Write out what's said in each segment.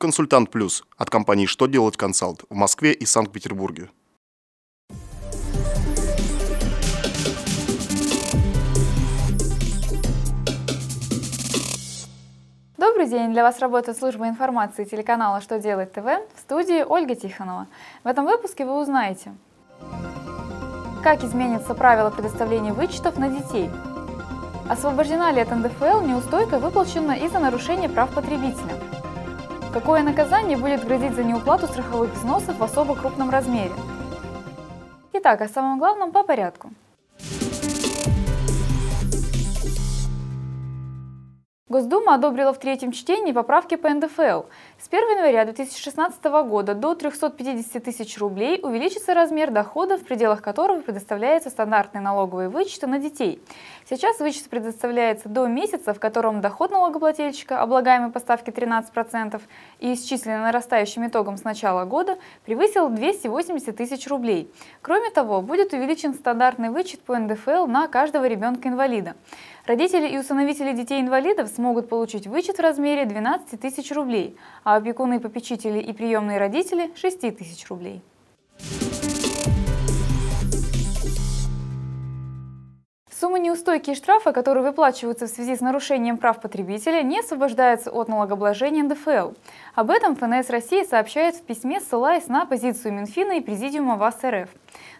Консультант Плюс от компании «Что делать консалт» в Москве и Санкт-Петербурге. Добрый день! Для вас работает служба информации телеканала «Что делать ТВ» в студии Ольга Тихонова. В этом выпуске вы узнаете, как изменятся правила предоставления вычетов на детей, освобождена ли от НДФЛ неустойка, выплаченная из-за нарушения прав потребителя, Какое наказание будет грозить за неуплату страховых взносов в особо крупном размере? Итак, о самом главном по порядку. Госдума одобрила в третьем чтении поправки по НДФЛ. С 1 января 2016 года до 350 тысяч рублей увеличится размер дохода, в пределах которого предоставляются стандартные налоговые вычеты на детей. Сейчас вычет предоставляется до месяца, в котором доход налогоплательщика, облагаемый по ставке 13% и исчисленный нарастающим итогом с начала года, превысил 280 тысяч рублей. Кроме того, будет увеличен стандартный вычет по НДФЛ на каждого ребенка-инвалида. Родители и усыновители детей-инвалидов смогут получить вычет в размере 12 тысяч рублей, а опекуны, попечители и приемные родители – 6 тысяч рублей. И штрафа, которые выплачиваются в связи с нарушением прав потребителя, не освобождаются от налогообложения НДФЛ. Об этом ФНС России сообщает в письме, ссылаясь на позицию Минфина и Президиума ВАС РФ.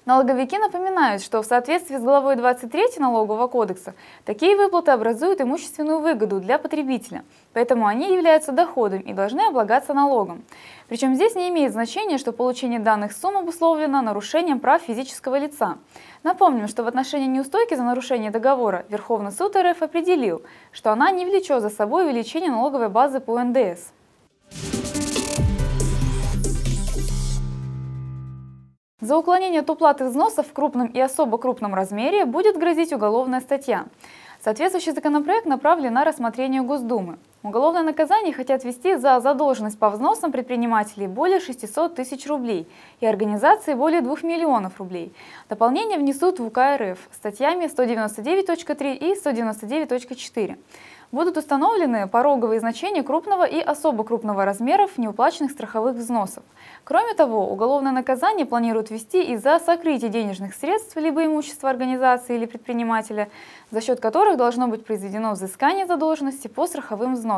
Налоговики напоминают, что в соответствии с главой 23 Налогового кодекса такие выплаты образуют имущественную выгоду для потребителя, поэтому они являются доходом и должны облагаться налогом. Причем здесь не имеет значения, что получение данных сумм обусловлено нарушением прав физического лица. Напомним, что в отношении неустойки за нарушение договора Верховный суд РФ определил, что она не влечет за собой увеличение налоговой базы по НДС. За уклонение от уплаты взносов в крупном и особо крупном размере будет грозить уголовная статья. Соответствующий законопроект направлен на рассмотрение Госдумы. Уголовное наказание хотят ввести за задолженность по взносам предпринимателей более 600 тысяч рублей и организации более 2 миллионов рублей. Дополнение внесут в УК РФ статьями 199.3 и 199.4 будут установлены пороговые значения крупного и особо крупного размеров неуплаченных страховых взносов. Кроме того, уголовное наказание планируют ввести из-за сокрытия денежных средств либо имущества организации или предпринимателя, за счет которых должно быть произведено взыскание задолженности по страховым взносам.